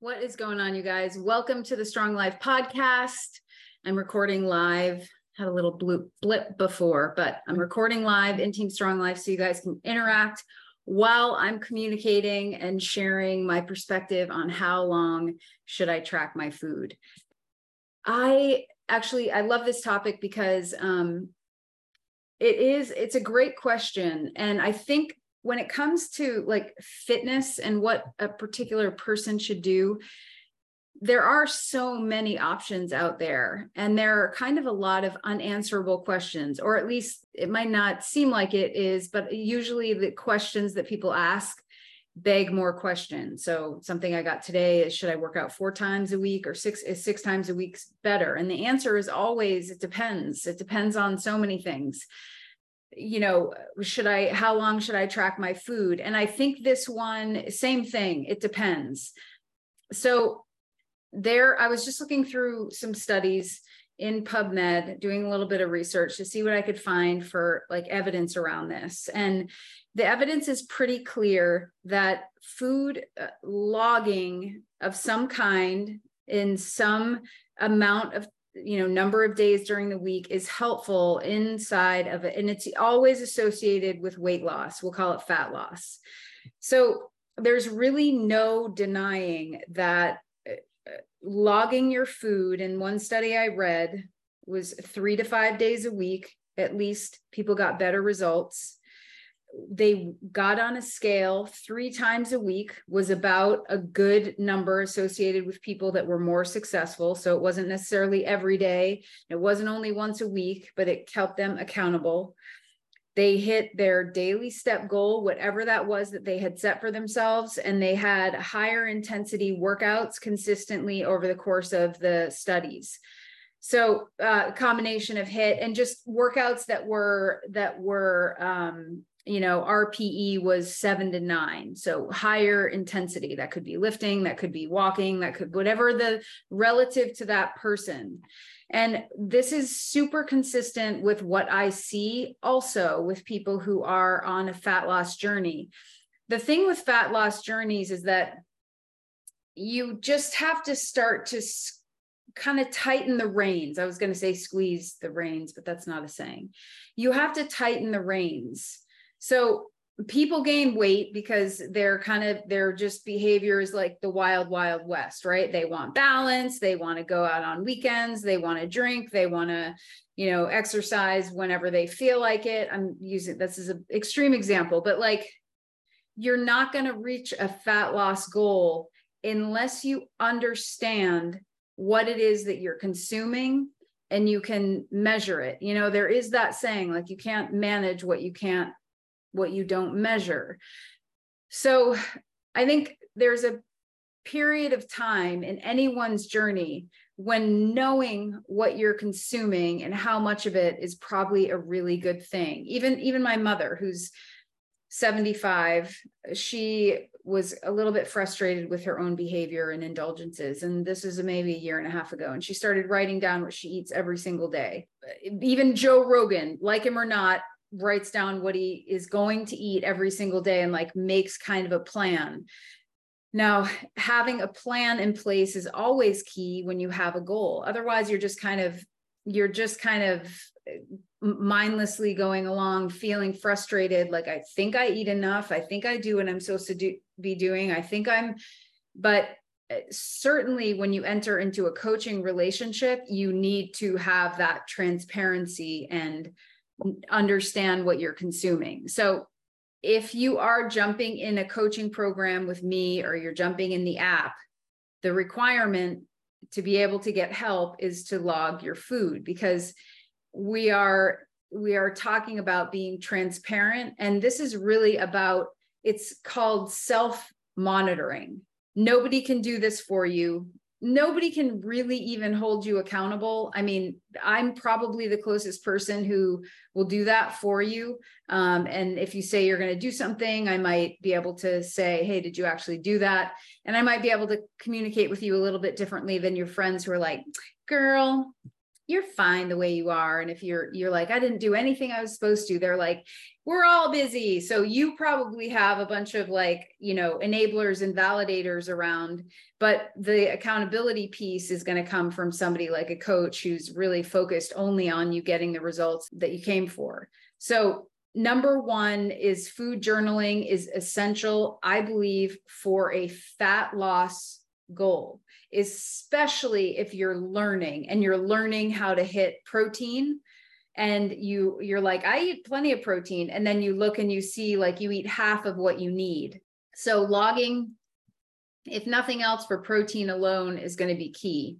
What is going on, you guys? Welcome to the Strong Life podcast. I'm recording live. Had a little blip, before, but I'm recording live in Team Strong Life so you guys can interact while I'm communicating and sharing my perspective on how long should I track my food. I actually I love this topic because um, it is it's a great question, and I think when it comes to like fitness and what a particular person should do, there are so many options out there and there are kind of a lot of unanswerable questions or at least it might not seem like it is but usually the questions that people ask beg more questions. So something i got today is should i work out four times a week or six is six times a week better? And the answer is always it depends. It depends on so many things you know should i how long should i track my food? And i think this one same thing it depends. So there i was just looking through some studies in pubmed doing a little bit of research to see what i could find for like evidence around this. And the evidence is pretty clear that food uh, logging of some kind in some amount of you know number of days during the week is helpful inside of it and it's always associated with weight loss. We'll call it fat loss. So there's really no denying that uh, logging your food in one study i read was 3 to 5 days a week at least people got better results they got on a scale three times a week was about a good number associated with people that were more successful. So it wasn't necessarily every day. It wasn't only once a week but it kept them accountable. They HIIT their daily step goal whatever that was that they had set for themselves and they had higher intensity workouts consistently over the course of the studies. So uh combination of hit and just workouts that were that were um you know, RPE was seven to nine. So higher intensity. That could be lifting, that could be walking, that could whatever the relative to that person. And this is super consistent with what I see also with people who are on a fat loss journey. The thing with fat loss journeys is that you just have to start to kind of tighten the reins. I was going to say squeeze the reins, but that's not a saying. You have to tighten the reins so people gain weight because they're kind of their just behaviors like the wild wild west right? They want balance they want to go out on weekends they want to drink they want to you know exercise whenever they feel like it. I'm using this is an extreme example but like you're not going to reach a fat loss goal unless you understand what it is that you're consuming and you can measure it. You know there is that saying like you can't manage what you can't what you don't measure. So I think there's a period of time in anyone's journey when knowing what you're consuming and how much of it is probably a really good thing. Even even my mother who's 75, she was a little bit frustrated with her own behavior and indulgences. And this is maybe a year and a half ago. And she started writing down what she eats every single day. Even Joe Rogan, like him or not, writes down what he is going to eat every single day and like makes kind of a plan. Now, having a plan in place is always key when you have a goal. Otherwise, you're just kind of you're just kind of mindlessly going along feeling frustrated like I think I eat enough, I think I do what I'm supposed to do, be doing. I think I'm but eh, certainly when you enter into a coaching relationship, you need to have that transparency and understand what you're consuming. So if you are jumping in a coaching program with me or you're jumping in the app, the requirement to be able to get help is to log your food because we are we are talking about being transparent. And this is really about it's called self monitoring nobody can do this for you nobody can really even hold you accountable. I mean, I'm probably the closest person who will do that for you. Um, and if you say you're going to do something, I might be able to say, Hey, did you actually do that? And I might be able to communicate with you a little bit differently than your friends who are like, girl, you're fine the way you are and if you're you're like i didn't do anything i was supposed to they're like we're all busy. So you probably have a bunch of like you know enablers and validators around but the accountability piece is going to come from somebody like a coach who's really focused only on you getting the results that you came for. So number one is food journaling is essential i believe for a fat loss goal especially if you're learning and you're learning how to hit protein and you you're like I eat plenty of protein and then you look and you see like you eat half of what you need. So logging if nothing else for protein alone is going to be key.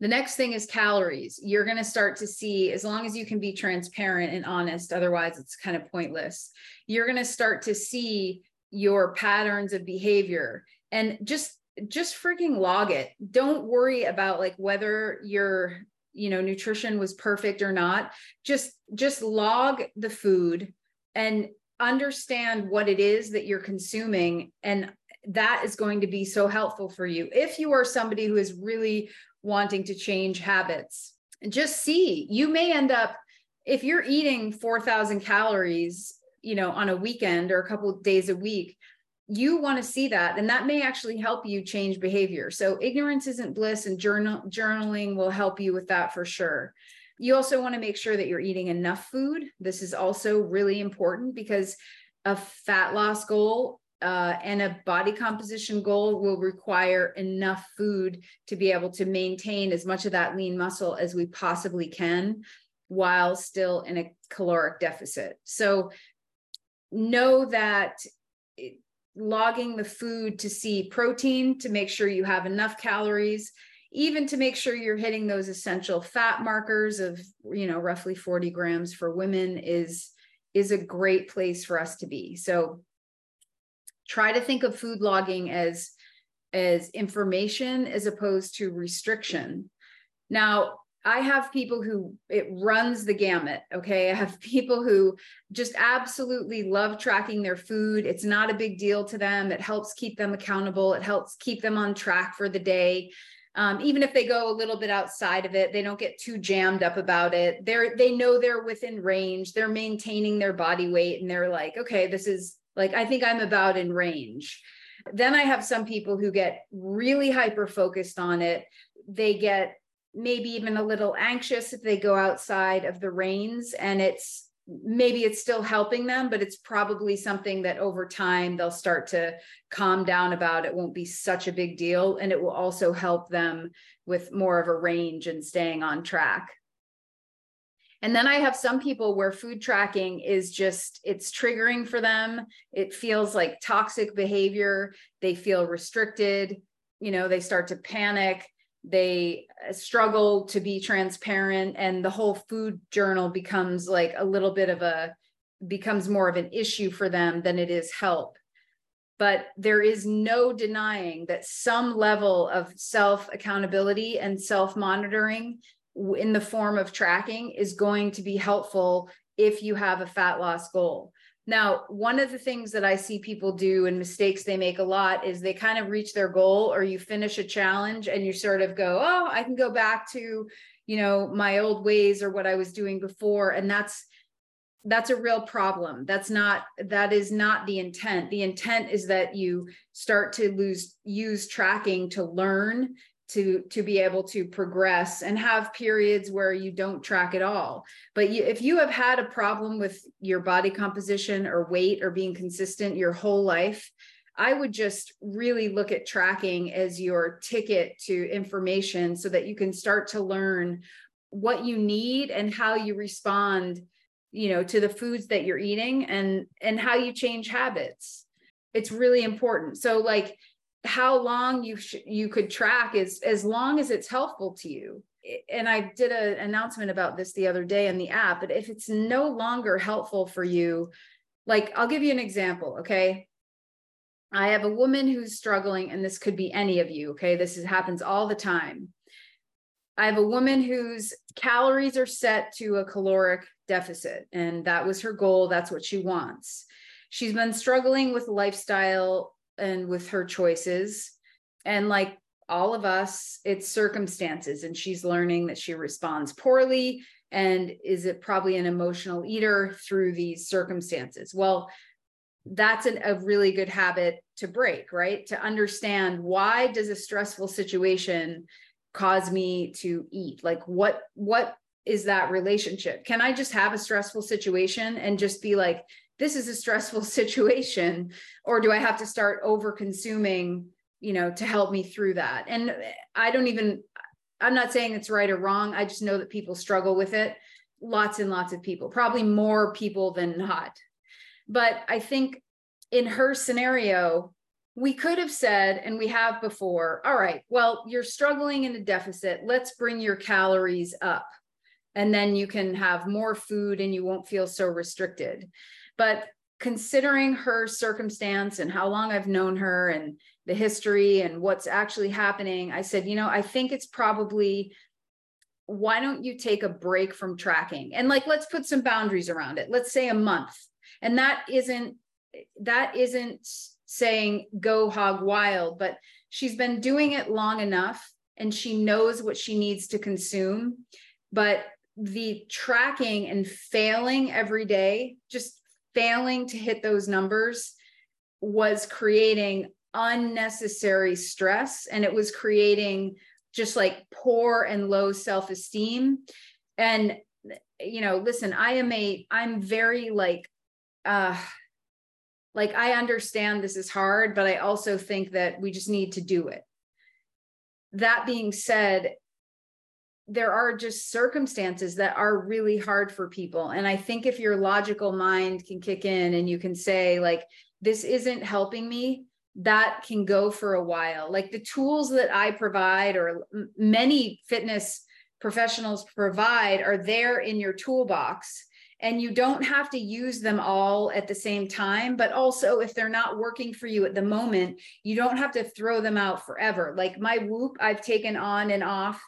The next thing is calories. You're going to start to see, as long as you can be transparent and honest, otherwise it's kind of pointless. You're going to start to see your patterns of behavior and just just freaking log it. Don't worry about like whether your you know nutrition was perfect or not. Just just log the food and understand what it is that you're consuming and that is going to be so helpful for you. If you are somebody who is really wanting to change habits just see. You may end up if you're eating 4000 calories you know on a weekend or a couple days a week you want to see that and that may actually help you change behavior. So ignorance isn't bliss and journal journaling will help you with that for sure. You also want to make sure that you're eating enough food. This is also really important because a fat loss goal uh, and a body composition goal will require enough food to be able to maintain as much of that lean muscle as we possibly can while still in a caloric deficit. So know that logging the food to see protein to make sure you have enough calories even to make sure you're hitting those essential fat markers of you know roughly 40 grams for women is is a great place for us to be. So try to think of food logging as as information as opposed to restriction. Now I have people who it runs the gamut. Okay. I have people who just absolutely love tracking their food. It's not a big deal to them. It helps keep them accountable, it helps keep them on track for the day. Um, even if they go a little bit outside of it, they don't get too jammed up about it. They're they know they're within range. They're maintaining their body weight, and they're like, okay, this is like I think I'm about in range. Then I have some people who get really hyper focused on it. They get maybe even a little anxious if they go outside of the reins and it's maybe it's still helping them but it's probably something that over time they'll start to calm down about it won't be such a big deal and it will also help them with more of a range and staying on track and then I have some people where food tracking is just, it's triggering for them. It feels like toxic behavior. They feel restricted. You know, they start to panic they uh, struggle to be transparent and the whole food journal becomes like a little bit of a becomes more of an issue for them than it is help. But there is no denying that some level of self accountability and self monitoring in the form of tracking is going to be helpful if you have a fat loss goal now, one of the things that I see people do and mistakes they make a lot is they kind of reach their goal or you finish a challenge and you sort of go, oh, I can go back to, you know, my old ways or what I was doing before. And that's, that's a real problem. That's not, that is not the intent. The intent is that you start to lose, use tracking to learn to to be able to progress and have periods where you don't track at all. But you, if you have had a problem with your body composition or weight or being consistent your whole life i would just really look at tracking as your ticket to information so that you can start to learn what you need and how you respond you know to the foods that you're eating and and how you change habits. It's really important. So like how long you sh- you could track is as long as it's helpful to you. And i did an announcement about this the other day in the app but if it's no longer helpful for you like i'll give you an example okay? I have a woman who's struggling and this could be any of you okay? This is, happens all the time. I have a woman whose calories are set to a caloric deficit and that was her goal. That's what she wants. She's been struggling with lifestyle and with her choices and like all of us, it's circumstances, and she's learning that she responds poorly and is it probably an emotional eater through these circumstances. Well, that's an, a really good habit to break, right? To understand why does a stressful situation cause me to eat? Like what what is that relationship? Can I just have a stressful situation and just be like, this is a stressful situation? Or do I have to start over consuming, you know, to help me through that? And I don't even, I'm not saying it's right or wrong. I just know that people struggle with it. Lots and lots of people, probably more people than not. But I think in her scenario, we could have said, and we have before, all right, well, you're struggling in a deficit. Let's bring your calories up and then you can have more food and you won't feel so restricted. But considering her circumstance and how long I've known her and the history and what's actually happening, I said, you know, I think it's probably why don't you take a break from tracking? And like let's put some boundaries around it. Let's say a month. And that isn't that isn't saying go hog wild but she's been doing it long enough and she knows what she needs to consume. But the tracking and failing every day, just failing to hit those numbers was creating unnecessary stress and it was creating just like poor and low self-esteem. And you know listen i am a i'm very like uh like i understand this is hard but i also think that we just need to do it. That being said there are just circumstances that are really hard for people. And i think if your logical mind can kick in and you can say like this isn't helping me that can go for a while. Like the tools that i provide or many fitness professionals provide are there in your toolbox. And you don't have to use them all at the same time but also if they're not working for you at the moment you don't have to throw them out forever. Like my Whoop i've taken on and off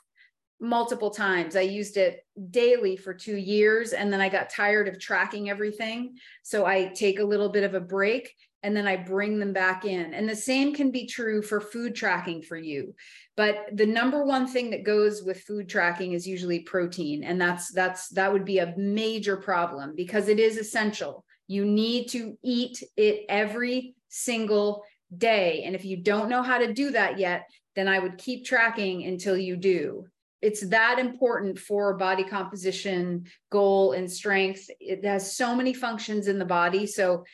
multiple times. I used it daily for two years and then I got tired of tracking everything. So I take a little bit of a break and then I bring them back in. And the same can be true for food tracking for you. But the number one thing that goes with food tracking is usually protein and that's that's that would be a major problem because it is essential. You need to eat it every single day. And if you don't know how to do that yet, then I would keep tracking until you do it's that important for body composition goal and strength. It has so many functions in the body. So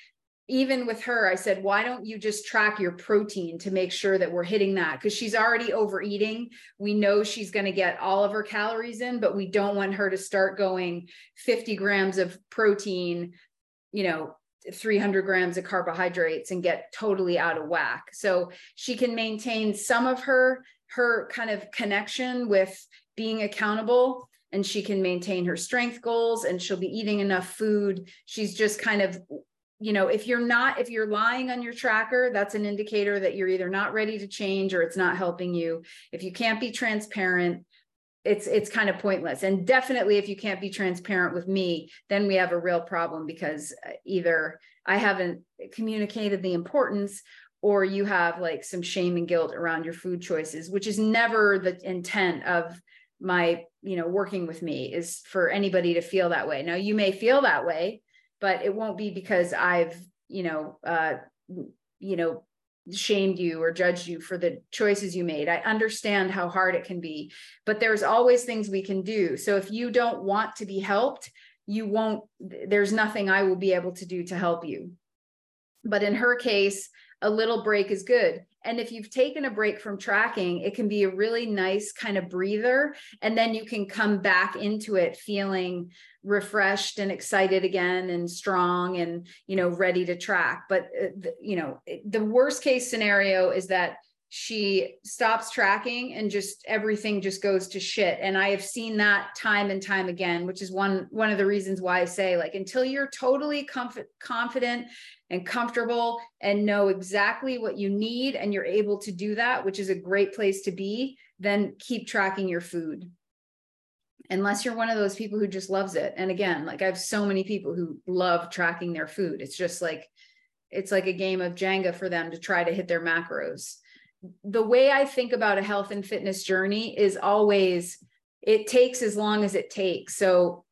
even with her i said why don't you just track your protein to make sure that we're hitting that? Because she's already overeating. We know she's going to get all of her calories in but we don't want her to start going 50 grams of protein you know 300 grams of carbohydrates and get totally out of whack. So she can maintain some of her her kind of connection with being accountable and she can maintain her strength goals and she'll be eating enough food. She's just kind of you know if you're not if you're lying on your tracker that's an indicator that you're either not ready to change or it's not helping you. If you can't be transparent it's it's kind of pointless. And definitely if you can't be transparent with me then we have a real problem because uh, either i haven't communicated the importance or you have like some shame and guilt around your food choices which is never the intent of my you know working with me is for anybody to feel that way. Now you may feel that way but it won't be because i've you know uh you know shamed you or judged you for the choices you made. I understand how hard it can be but there's always things we can do. So if you don't want to be helped you won't there's nothing i will be able to do to help you. But in her case a little break is good. And if you've taken a break from tracking, it can be a really nice kind of breather. And then you can come back into it feeling refreshed and excited again and strong and, you know, ready to track. But, uh, you know, the worst case scenario is that she stops tracking and just everything just goes to shit and i have seen that time and time again which is one one of the reasons why i say like until you're totally comf- confident and comfortable and know exactly what you need and you're able to do that which is a great place to be then keep tracking your food. Unless you're one of those people who just loves it. And again like i have so many people who love tracking their food. It's just like it's like a game of jenga for them to try to hit their macros. The way I think about a health and fitness journey is always it takes as long as it takes. So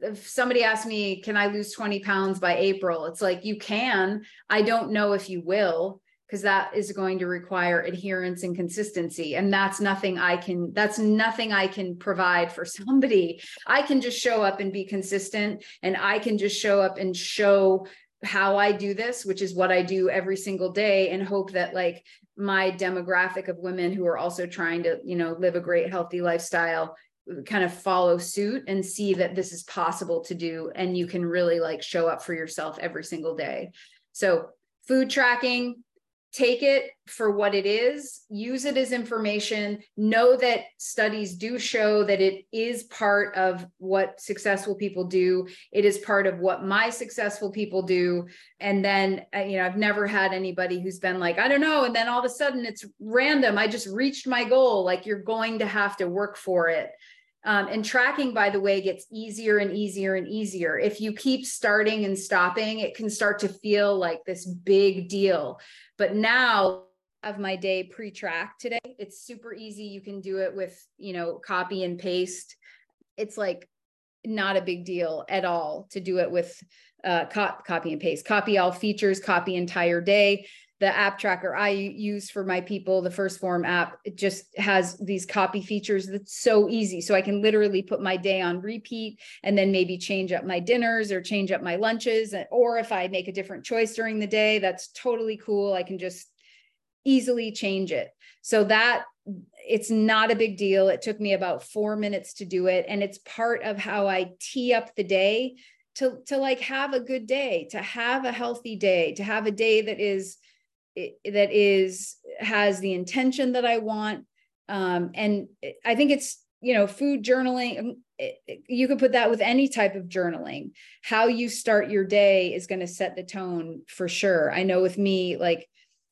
if somebody asks me, can I lose 20 pounds by April? It's like, you can. I don't know if you will, because that is going to require adherence and consistency. And that's nothing I can, that's nothing I can provide for somebody. I can just show up and be consistent. And I can just show up and show how I do this, which is what I do every single day, and hope that like my demographic of women who are also trying to, you know, live a great healthy lifestyle kind of follow suit and see that this is possible to do and you can really like show up for yourself every single day. So, food tracking, take it for what it is, use it as information, know that studies do show that it is part of what successful people do. It is part of what my successful people do. And then, uh, you know, I've never had anybody who's been like, I don't know. And then all of a sudden it's random. I just reached my goal. Like you're going to have to work for it. Um, and tracking, by the way, gets easier and easier and easier. If you keep starting and stopping, it can start to feel like this big deal. But now of my day pre-track today. It's super easy. You can do it with, you know, copy and paste. It's like not a big deal at all to do it with uh, co- copy and paste. Copy all features, copy entire day the app tracker I use for my people, the 1st Phorm app, it just has these copy features that's so easy. So I can literally put my day on repeat and then maybe change up my dinners or change up my lunches. Or if I make a different choice during the day, that's totally cool. I can just easily change it. So that it's not a big deal. It took me about four minutes to do it. And it's part of how I tee up the day to, to like have a good day, to have a healthy day, to have a day that is that is has the intention that I want. Um, and I think it's you know food journaling. Um, you could put that with any type of journaling. How you start your day is going to set the tone for sure. I know with me, like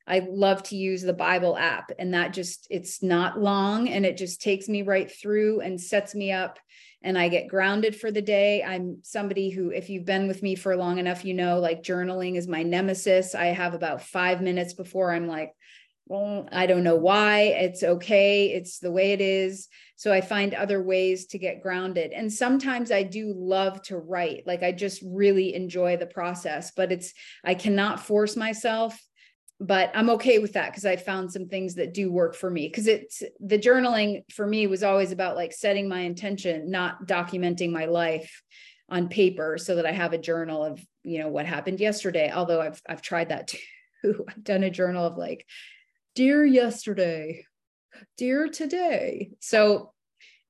I love to use the Bible app, and that just it's not long and it just takes me right through and sets me up and I get grounded for the day. I'm somebody who, if you've been with me for long enough, you know, like journaling is my nemesis. I have about five minutes before I'm like, well, I don't know why. It's okay. It's the way it is. So I find other ways to get grounded. And sometimes I do love to write. Like I just really enjoy the process, but it's, I cannot force myself but I'm okay with that because I found some things that do work for me. Because it's the journaling for me was always about like setting my intention, not documenting my life on paper so that I have a journal of, you know, what happened yesterday. Although I've I've tried that too. I've done a journal of like, dear yesterday, dear today. So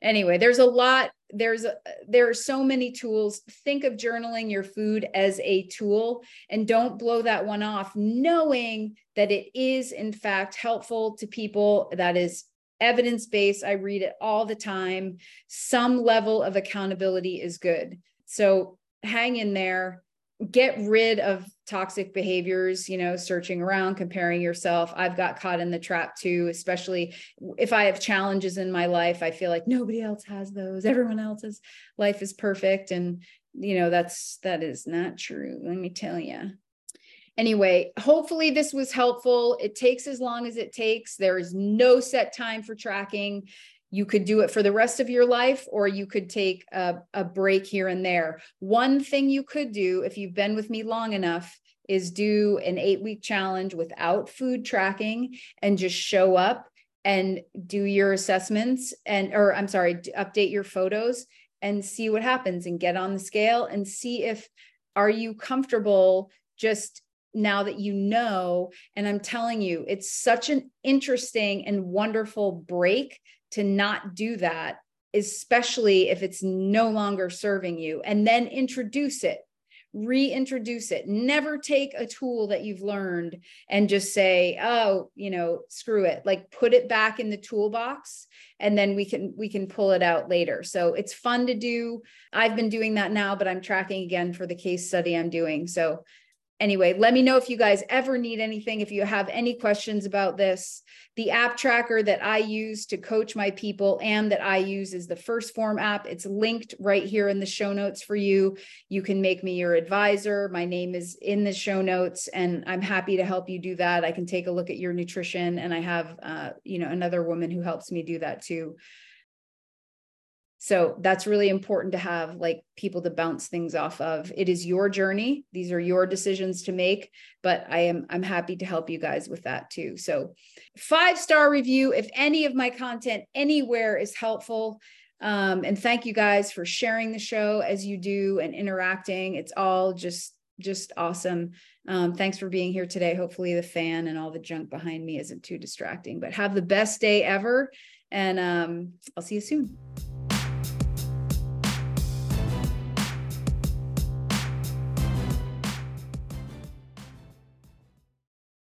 anyway, there's a lot there's a, there are so many tools. Think of journaling your food as a tool and don't blow that one off knowing that it is in fact helpful to people. That is evidence based i read it all the time. Some level of accountability is good. So hang in there get rid of toxic behaviors you know searching around comparing yourself. I've got caught in the trap too especially if i have challenges in my life i feel like nobody else has those. Everyone else's life is perfect. And you know that's that is not true let me tell you anyway hopefully this was helpful. It takes as long as it takes. There is no set time for tracking. You could do it for the rest of your life or you could take a, a break here and there. One thing you could do if you've been with me long enough is do an eight week challenge without food tracking and just show up and do your assessments and or i'm sorry update your photos and see what happens and get on the scale and see if are you comfortable just now that you know and i'm telling you it's such an interesting and wonderful break to not do that, especially if it's no longer serving you, and then introduce it, reintroduce it. Never take a tool that you've learned and just say, oh, you know, screw it. Like put it back in the toolbox and then we can we can pull it out later. So it's fun to do. I've been doing that now, but I'm tracking again for the case study I'm doing. So anyway, let me know if you guys ever need anything, if you have any questions about this. The app tracker that I use to coach my people and that I use is the 1st Phorm app. It's linked right here in the show notes for you. You can make me your advisor. My name is in the show notes and I'm happy to help you do that. I can take a look at your nutrition and I have uh, you know another woman who helps me do that too. So that's really important to have like people to bounce things off of. It is your journey. These are your decisions to make, but I am I'm happy to help you guys with that too. So five star review if any of my content anywhere is helpful. Um, and thank you guys for sharing the show as you do and interacting. It's all just just awesome. Um, thanks for being here today. Hopefully the fan and all the junk behind me isn't too distracting, but have the best day ever. And um, I'll see you soon.